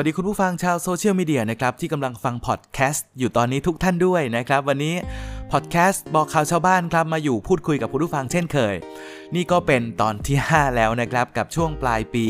สวัสดีคุณผู้ฟังชาวโซเชียลมีเดียนะครับที่กำลังฟังพอดแคสต์อยู่ตอนนี้ทุกท่านด้วยนะครับ วันนี้พอดแคสต์บอกข่าวชาวบ้านครับมาอยู่พูดคุยกับคุณผู้ฟังเช่นเคย นี่ก็เป็นตอนที่ 5 แล้วนะครับกับช่วงปลายปี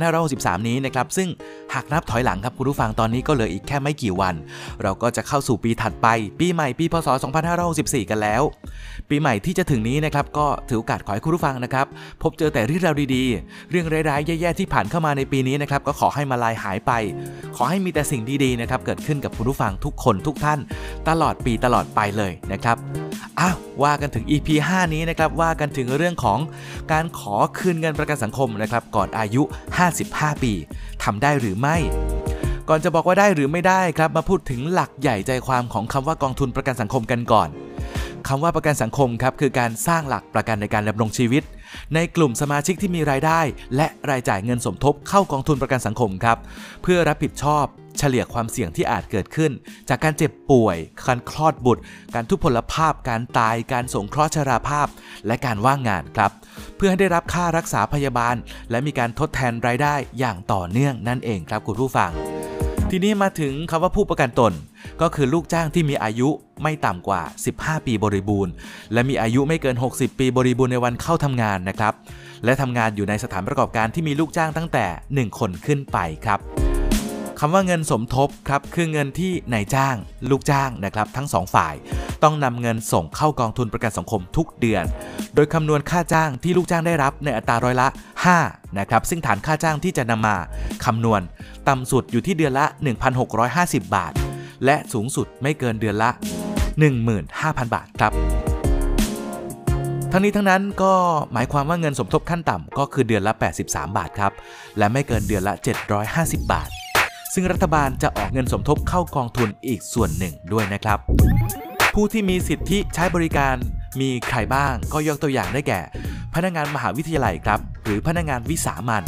2563 นี้นะครับซึ่งหากนับถอยหลังครับคุณผู้ฟังตอนนี้ก็เหลืออีกแค่ไม่กี่วัน เราก็จะเข้าสู่ปีถัดไป ปีใหม่ปีพศ 2564 กันแล้ว ปีใหม่ที่จะถึงนี้นะครับก็ถือโอกาสขอให้คุณผู้ฟังนะครับพบเจอแต่เรื่องราวดีๆ เรื่องร้ายๆแย่ๆที่ผ่านเข้ามาในปีนี้นะครับก็ขอให้มาลายหายไปขอให้มีแต่สิ่งดีๆนะครับเกิดขึ้นกับคุณผู้ฟังทุกคนทุกท่าน ตลอดปีตลอดไปเลยนะครับอ้าวว่ากันถึง EP 5 นี้นะครับว่ากันถึงเรื่องของการขอคืนเงินประกันสังคมนะครับก่อนอายุ 55 ปีทำได้หรือไม่ก่อนจะบอกว่าได้หรือไม่ได้ครับมาพูดถึงหลักใหญ่ใจความของคำว่ากองทุนประกันสังคมกันก่อนคำว่าประกันสังคมครับคือการสร้างหลักประกันในการดำรงชีวิต ในกลุ่มสมาชิกที่มีรายได้ และรายจ่ายเงินสมทบเข้ากองทุนประกันสังคมครับ เพื่อรับผิดชอบเฉลี่ยความเสี่ยงที่อาจเกิดขึ้น จากการเจ็บป่วย การคลอดบุตร การทุพพลภาพ การตาย การสงเคราะห์ชราภาพ และการว่างงานครับ เพื่อให้ได้รับค่ารักษาพยาบาล และมีการทดแทนรายได้อย่างต่อเนื่องนั่นเองครับคุณผู้ฟัง ทีนี้มาถึงคำว่าผู้ประกันตน ก็คือลูกจ้างที่มีอายุไม่ต่ำกว่า 15 ปีบริบูรณ์ และมีอายุไม่เกิน 60 ปีบริบูรณ์ในวันเข้าทำงานนะครับ และทำงานอยู่ในสถานประกอบการที่มีลูกจ้างตั้งแต่ 1 คนขึ้นไปครับ คำว่าเงินสมทบครับคือเงินที่นายจ้าง ลูกจ้างนะครับทั้ง 2 ฝ่าย ต้องนำเงินส่งเข้ากองทุนประกันสังคมทุกเดือน โดยคำนวณค่าจ้างที่ลูกจ้างได้รับในอัตราร้อยละ 5 นะครับ ซึ่งฐานค่าจ้างที่จะนำมาคำนวณต่ำสุดอยู่ที่เดือนละ 1,650 บาท และสูงสุดไม่เกินเดือนละ 15,000 บาทครับทั้งนี้ทั้งนั้นก็หมายความว่าเงินสมทบขั้นต่ำก็คือเดือนละ 83 บาทครับ และไม่เกินเดือนละ 750 บาท ซึ่งรัฐบาลจะออกเงินสมทบเข้ากองทุนอีกส่วนหนึ่งด้วยนะครับ ผู้ที่มีสิทธิใช้บริการมีใครบ้างก็ยกตัวอย่างได้แก่ พนักงานมหาวิทยาลัยครับ หรือพนักงานวิสามัน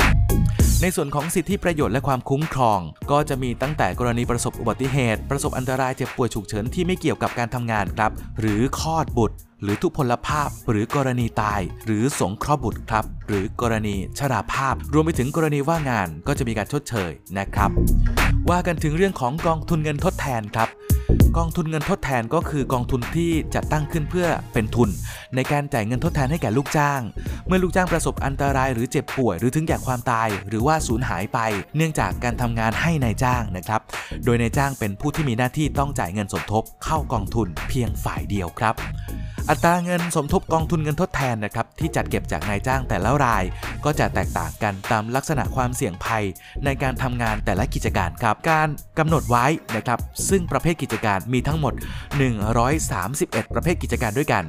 ในส่วนของสิทธิประโยชน์และความคุ้มครอง ก็จะมีตั้งแต่กรณีประสบอุบัติเหตุ ประสบอันตรายเจ็บป่วยฉุกเฉินที่ไม่เกี่ยวกับการทำงานครับ หรือคลอดบุตร หรือทุพพลภาพ หรือกรณีตาย หรือสงเคราะห์บุตรครับ หรือกรณีชราภาพ รวมไปถึงกรณีว่างงานก็จะมีการชดเชยนะครับ ว่ากันถึงเรื่องของกองทุนเงินทดแทนครับ กองทุนเงินทดแทนก็คือกองทุนที่จัดตั้งขึ้นเพื่อเป็นทุน ในการจ่ายเงินทดแทนให้แก่ลูกจ้าง เมื่อลูกจ้างประสบอันตราย หรือเจ็บป่วยหรือถึงแก่ความตาย หรือว่าสูญหายไป เนื่องจากการทำงานให้ในายจ้างนะครับ โดยนายจ้างเป็นผู้ที่มีหน้าที่ต้องจ่ายเงินสมทบเข้ากองทุนเพียงฝ่ายเดียวครับอัตราเงินสมทบกองทุนเงินทดแทนนะครับที่จัดเก็บจากนายจ้างแต่ละราย ก็จะแตกต่างกันตามลักษณะความเสี่ยงภัย ในการทำงานแต่ละกิจการครับ การกำหนดไว้นะครับซึ่งประเภทกิจการมีทั้งหมด 131 ประเภทกิจการด้วยกัน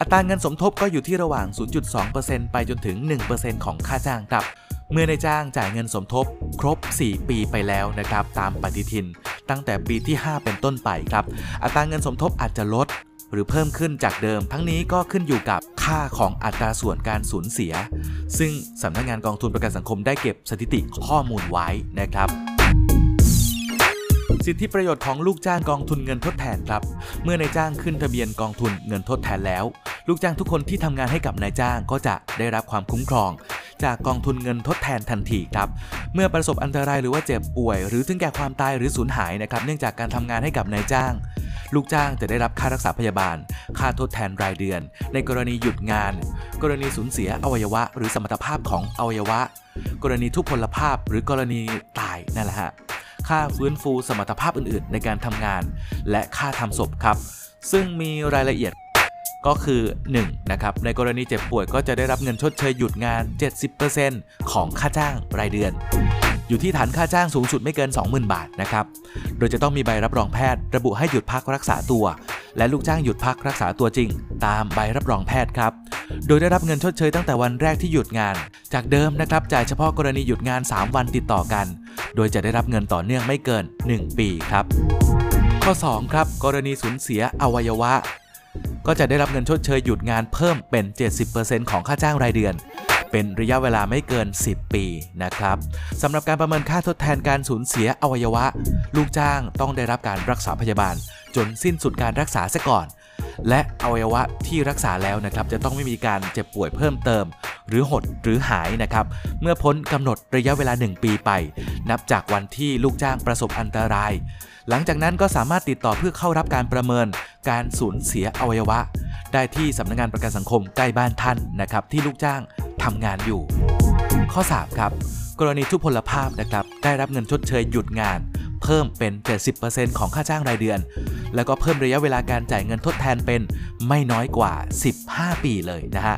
อัตราเงินสมทบก็อยู่ที่ระหว่าง 0.2%ไปจนถึง 1%ของค่าจ้างครับ เมื่อนายจ้างจ่ายเงินสมทบ ครบ 4 ปีไปแล้วนะครับ ตามปฏิทิน ตั้งแต่ปีที่ 5 เป็นต้นไปครับ อัตราเงินสมทบอาจจะลด หรือเพิ่มขึ้นจากเดิม ทั้งนี้ก็ขึ้นอยู่กับค่าของอัตราส่วนการสูญเสีย ซึ่งสำนักงงานกองทุนประกันสังคมได้เก็บสถิติข้อมูลไว้นะครับ สิทธิประโยชน์ของลูกจ้างกองทุนเงินทดแทนครับ เมื่อนายจ้างขึ้นทะเบียนกองทุนเงินทดแทนแล้ว ลูกจ้างทุกคนที่ทำงานให้กับนายจ้างก็จะได้รับความคุ้มครอง จากกองทุนเงินทดแทนทันทีครับ เมื่อประสบอันตรายหรือว่าเจ็บป่วย หรือถึงแก่ความตายหรือสูญหายนะครับเนื่องจากการทำงานให้กับนายจ้าง ลูกจ้างจะได้รับค่ารักษาพยาบาล ค่าทดแทนรายเดือน ในกรณีหยุดงาน กรณีสูญเสียอวัยวะ หรือสมรรถภาพของอวัยวะ กรณีทุพพลภาพหรือกรณีตายนั่นแหละฮะ ค่าฟื้นฟูสมรรถภาพอื่นๆ ในการทำงาน และค่าทำศพครับ ซึ่งมีรายละเอียดก็คือ 1 นะครับ ในกรณีเจ็บป่วยก็จะได้รับเงินชดเชยหยุดงาน 70%ของค่าจ้างรายเดือน อยู่ที่ฐานค่าจ้างสูงสุดไม่เกิน 20,000 บาทนะครับ โดยจะต้องมีใบรับรองแพทย์ ระบุให้หยุดพักรักษาตัว และลูกจ้างหยุดพักรักษาตัวจริง ตามใบรับรองแพทย์ครับ โดยได้รับเงินชดเชยตั้งแต่วันแรกที่หยุดงาน จากเดิมนะครับจ่ายเฉพาะกรณีหยุดงาน 3 วันติดต่อกัน โดยจะได้รับเงินต่อเนื่องไม่เกิน 1 ปีครับ ข้อ 2 ครับ กรณีสูญเสียอวัยวะก็จะได้รับเงินชดเชยหยุดงานเพิ่มเป็น 70%ของค่าจ้างรายเดือน เป็นระยะเวลาไม่เกิน 10 ปีนะครับสำหรับการประเมินค่าทดแทนการสูญเสียอวัยวะ ลูกจ้างต้องได้รับการรักษาพยาบาล จนสิ้นสุดการรักษาซะก่อน และอวัยวะที่รักษาแล้วนะครับจะต้องไม่มีการเจ็บป่วยเพิ่มเติม หรือหดหรือหายนะครับเมื่อพ้นกำหนดระยะเวลา 1 ปีไป นับจากวันที่ลูกจ้างประสบอันตราย หลังจากนั้นก็สามารถติดต่อเพื่อเข้ารับการประเมินการสูญเสียอวัยวะ ได้ที่สำนักงงานประกันสังคมใกล้บ้านท่านนะครับที่ลูกจ้างทำงานอยู่ ข้อ 3 ครับ กรณีทุพพลภาพนะครับได้รับเงินชดเชยหยุดงาน เพิ่มเป็น 70%ของค่าจ้างรายเดือน แล้วก็เพิ่มระยะเวลาการจ่ายเงินทดแทนเป็นไม่น้อยกว่า 15 ปีเลยนะฮะ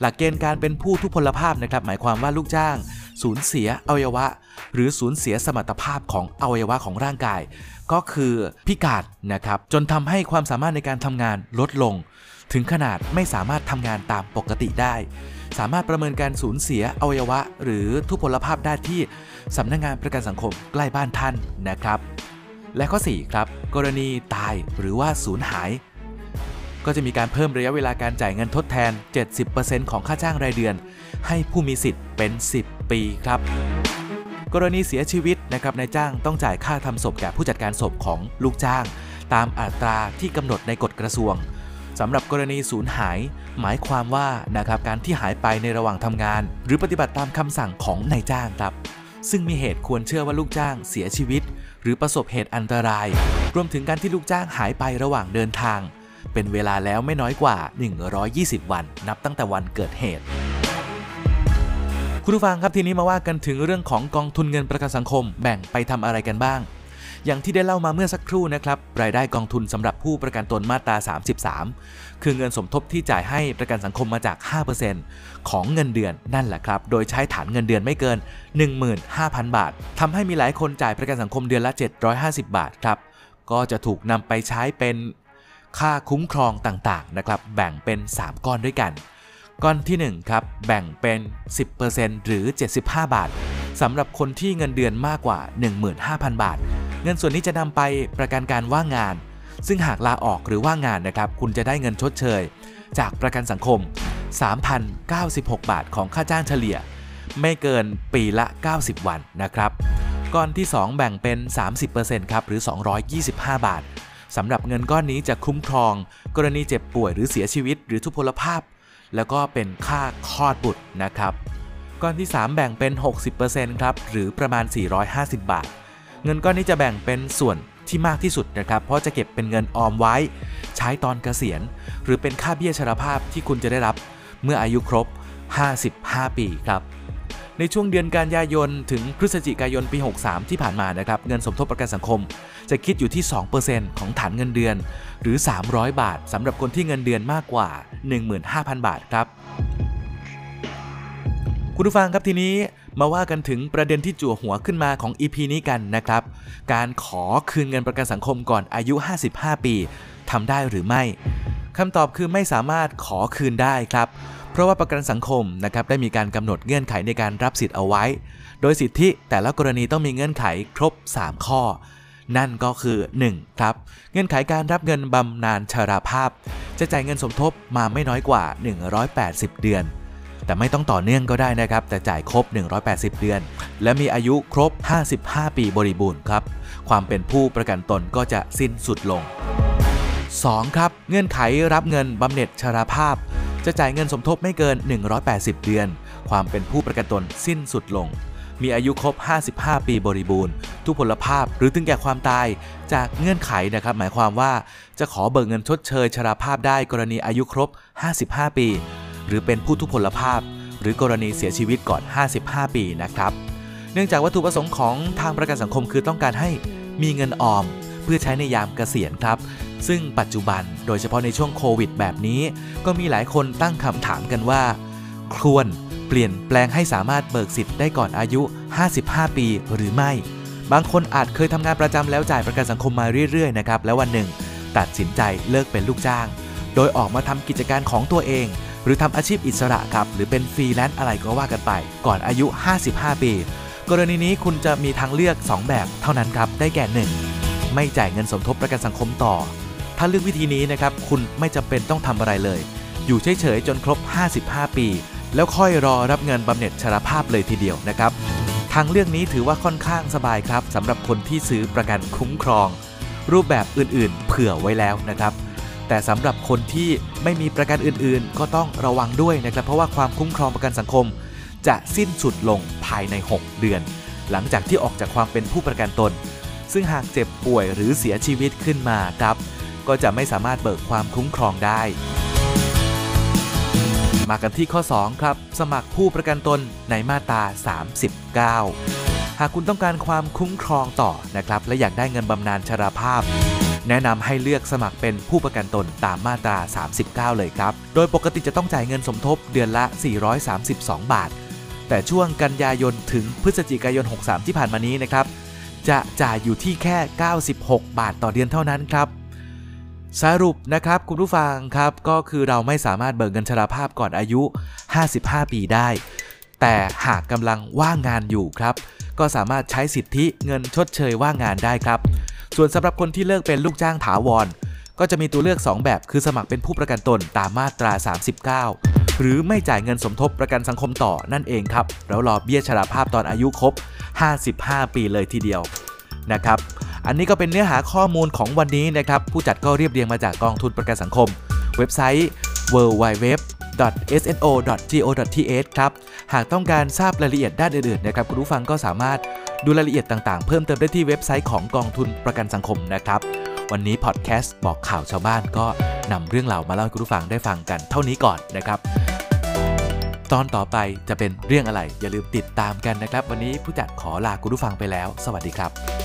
หลักเกณฑ์การเป็นผู้ทุพพลภาพนะครับหมายความว่าลูกจ้าง สูญเสียอวัยวะ หรือสูญเสียสมรรถภาพของอวัยวะของร่างกาย ก็คือพิการนะครับจนทำให้ความสามารถในการทำงานลดลง ถึงขนาดไม่สามารถทำงานตามปกติได้ สามารถประเมินการสูญเสียอวัยวะ หรือทุพพลภาพได้ที่สำนักงงานประกันสังคมใกล้บ้านท่านนะครับ และข้อ 4 ครับ กรณีตายหรือว่าสูญหาย ก็จะมีการเพิ่มระยะเวลาการจ่ายเงินทดแทน 70%ของค่าจ้างรายเดือน ให้ผู้มีสิทธิ์เป็น 10 ปีครับกรณีเสียชีวิตนะครับนายจ้างต้องจ่ายค่าทำศพแก่ผู้จัดการศพของลูกจ้าง ตามอัตราที่กำหนดในกฎกระทรวง สำหรับกรณีสูญหาย หมายความว่านะครับการที่หายไปในระหว่างทำงาน หรือปฏิบัติตามคำสั่งของนายจ้างครับ ซึ่งมีเหตุควรเชื่อว่าลูกจ้างเสียชีวิต หรือประสบเหตุอันตราย รวมถึงการที่ลูกจ้างหายไประหว่างเดินทาง เป็นเวลาแล้วไม่น้อยกว่า 120 วัน นับตั้งแต่วันเกิดเหตุคุณผู้ฟังครับทีนี้มาว่ากันถึงเรื่องของกองทุนเงินประกันสังคมแบ่งไปทำอะไรกันบ้าง อย่างที่ได้เล่ามาเมื่อสักครู่นะครับ รายได้กองทุนสำหรับผู้ประกันตนมาตรา 33 คือเงินสมทบที่จ่ายให้ประกันสังคมมาจาก 5%ของเงินเดือนนั่นแหละครับ โดยใช้ฐานเงินเดือนไม่เกิน 15,000 บาททำให้มีหลายคนจ่ายประกันสังคมเดือนละ 750 บาทครับ ก็จะถูกนำไปใช้เป็นค่าคุ้มครองต่างๆนะครับ แบ่งเป็น 3 ก้อนด้วยกัน ก้อนที่ 1 ครับ แบ่งเป็น 10%หรือ 75 บาทสำหรับคนที่เงินเดือนมากกว่า 15,000 บาท เงินส่วนนี้จะนำไปประกันการว่างงาน ซึ่งหากลาออกหรือว่างงานนะครับ คุณจะได้เงินชดเชย จากประกันสังคม 3,096 บาทของค่าจ้างเฉลี่ย ไม่เกินปีละ 90 วันนะครับก้อนที่ 2 แบ่งเป็น 30%ครับหรือ 225 บาทสำหรับเงินก้อนนี้จะคุ้มครอง กรณีเจ็บป่วยหรือเสียชีวิต หรือทุพพลภาพ แล้วก็เป็นค่าคลอดบุตรนะครับ ก้อนที่ 3 แบ่งเป็น 60%ครับหรือประมาณ 450 บาท เงินก้อนนี้จะแบ่งเป็นส่วนที่มากที่สุดนะครับเพราะจะเก็บเป็นเงินออมไว้ ใช้ตอนเกษียณ หรือเป็นค่าเบี้ยชราภาพที่คุณจะได้รับเมื่ออายุครบ 55 ปีครับในช่วงเดือนกันยายน ถึงพฤศจิกายนปี 63 ที่ผ่านมานะครับเงินสมทบประกันสังคม จะคิดอยู่ที่ 2%ของฐานเงินเดือน หรือ 300 บาทสำหรับคนที่เงินเดือนมากกว่า 15,000 บาทครับ คุณผู้ฟังครับทีนี้มาว่ากันถึงประเด็นที่จั่วหัวขึ้นมาของ EP นี้กันนะครับ การขอคืนเงินประกันสังคมก่อนอายุ 55 ปีทำได้หรือไม่คำตอบคือไม่สามารถขอคืนได้ครับ เพราะว่าประกันสังคมนะครับได้มีการกำหนดเงื่อนไขในการรับสิทธิ์เอาไว้ โดยสิทธิแต่ละกรณีต้องมีเงื่อนไขครบ 3 ข้อ นั่นก็คือ 1. ครับ เงื่อนไขการรับเงินบำนาญชราภาพ จะจ่ายเงินสมทบมาไม่น้อยกว่า 180 เดือน แต่ไม่ต้องต่อเนื่องก็ได้นะครับ แต่จ่ายครบ 180 เดือน และมีอายุครบ 55 ปีบริบูรณ์ครับ ความเป็นผู้ประกันตนก็จะสิ้นสุดลง 2. ครับ เงื่อนไขรับเงินบำเหน็จชราภาพ จะจ่ายเงินสมทบไม่เกิน 180 เดือน ความเป็นผู้ประกันตนสิ้นสุดลง มีอายุครบ 55 ปีบริบูรณ์ ทุพพลภาพหรือถึงแก่ความตาย จากเงื่อนไขนะครับ หมายความว่าจะขอเบิกเงินชดเชยชราภาพได้กรณีอายุครบ 55 ปี หรือเป็นผู้ทุพพลภาพ หรือกรณีเสียชีวิตก่อน 55 ปีนะครับ เนื่องจากวัตถุประสงค์ของทางประกันสังคมคือต้องการให้มีเงินออม เพื่อใช้ในยามเกษียณครับ ซึ่งปัจจุบันโดยเฉพาะในช่วงโควิดแบบนี้ ก็มีหลายคนตั้งคำถามกันว่า ควรเปลี่ยนแปลงให้สามารถเบิกสิทธิ์ได้ก่อนอายุ 55 ปีหรือไม่ บางคนอาจเคยทำงานประจำแล้วจ่ายประกันสังคมมาเรื่อยๆนะครับ แล้ววันหนึ่ง ตัดสินใจเลิกเป็นลูกจ้าง โดยออกมาทำกิจการของตัวเอง หรือทำอาชีพอิสระครับ หรือเป็นฟรีแลนซ์อะไรก็ว่ากันไป ก่อนอายุ 55 ปี กรณีนี้คุณจะมีทางเลือก 2 แบบเท่านั้นครับ ได้แก่ 1. ไม่จ่ายเงินสมทบประกันสังคมต่อ ถ้าเลือกวิธีนี้นะครับ คุณไม่จำเป็นต้องทำอะไรเลย อยู่เฉยๆ จนครบ 55 ปี แล้วค่อยรอรับเงินบำเหน็จชราภาพเลยทีเดียวนะครับทางเลือกนี้ถือว่าค่อนข้างสบายครับสำหรับคนที่ซื้อประกันคุ้มครอง รูปแบบอื่นๆ เผื่อไว้แล้วนะครับ แต่สำหรับคนที่ไม่มีประกันอื่นๆ ก็ต้องระวังด้วยนะครับ เพราะว่าความคุ้มครองประกันสังคม จะสิ้นสุดลงภายใน 6 เดือน หลังจากที่ออกจากความเป็นผู้ประกันตน ซึ่งหากเจ็บป่วยหรือเสียชีวิตขึ้นมาครับ ก็จะไม่สามารถเบิกความคุ้มครองได้ มากันที่ข้อ 2 ครับ สมัครผู้ประกันตนในมาตรา 39 หากคุณต้องการความคุ้มครองต่อนะครับ และอยากได้เงินบำนาญชราภาพ แนะนำให้เลือกสมัครเป็นผู้ประกันตนตามมาตรา 39 เลยครับ โดยปกติจะต้องจ่ายเงินสมทบเดือนละ 432 บาท แต่ช่วงกันยายนถึงพฤศจิกายน 63 ที่ผ่านมานี้นะครับ จะจ่ายอยู่ที่แค่ 96 บาทต่อเดือนเท่านั้นครับสรุปนะครับคุณผู้ฟังครับก็คือเราไม่สามารถเบิกเงินชราภาพก่อนอายุ 55 ปีได้ แต่หากกำลังว่างงานอยู่ครับ ก็สามารถใช้สิทธิเงินชดเชยว่างงานได้ครับ ส่วนสำหรับคนที่เลิกเป็นลูกจ้างถาวร ก็จะมีตัวเลือก 2 แบบ คือสมัครเป็นผู้ประกันตนตามมาตรา 39 หรือไม่จ่ายเงินสมทบประกันสังคมต่อนั่นเองครับ แล้วรอเบี้ยชราภาพตอนอายุครบ 55 ปีเลยทีเดียวนะครับ อันนี้ก็เป็นเนื้อหาข้อมูลของวันนี้นะครับ ผู้จัดก็เรียบเรียงมาจากกองทุนประกันสังคม เว็บไซต์ www.sno.go.th ครับ หากต้องการทราบรายละเอียดด้านอื่นๆนะครับคุณผู้ฟังก็สามารถ ดูรายละเอียดต่างๆ เพิ่มเติมได้ที่เว็บไซต์ของกองทุนประกันสังคมนะครับ วันนี้พอดแคสต์บอกข่าวชาวบ้านก็นำเรื่องราวมาเล่าให้คุณผู้ฟังได้ฟังกันเท่านี้ก่อนนะครับ ตอนต่อไปจะเป็นเรื่องอะไรอย่าลืมติดตามกันนะครับ วันนี้ผู้จัดขอลาคุณผู้ฟังไปแล้ว สวัสดีครับ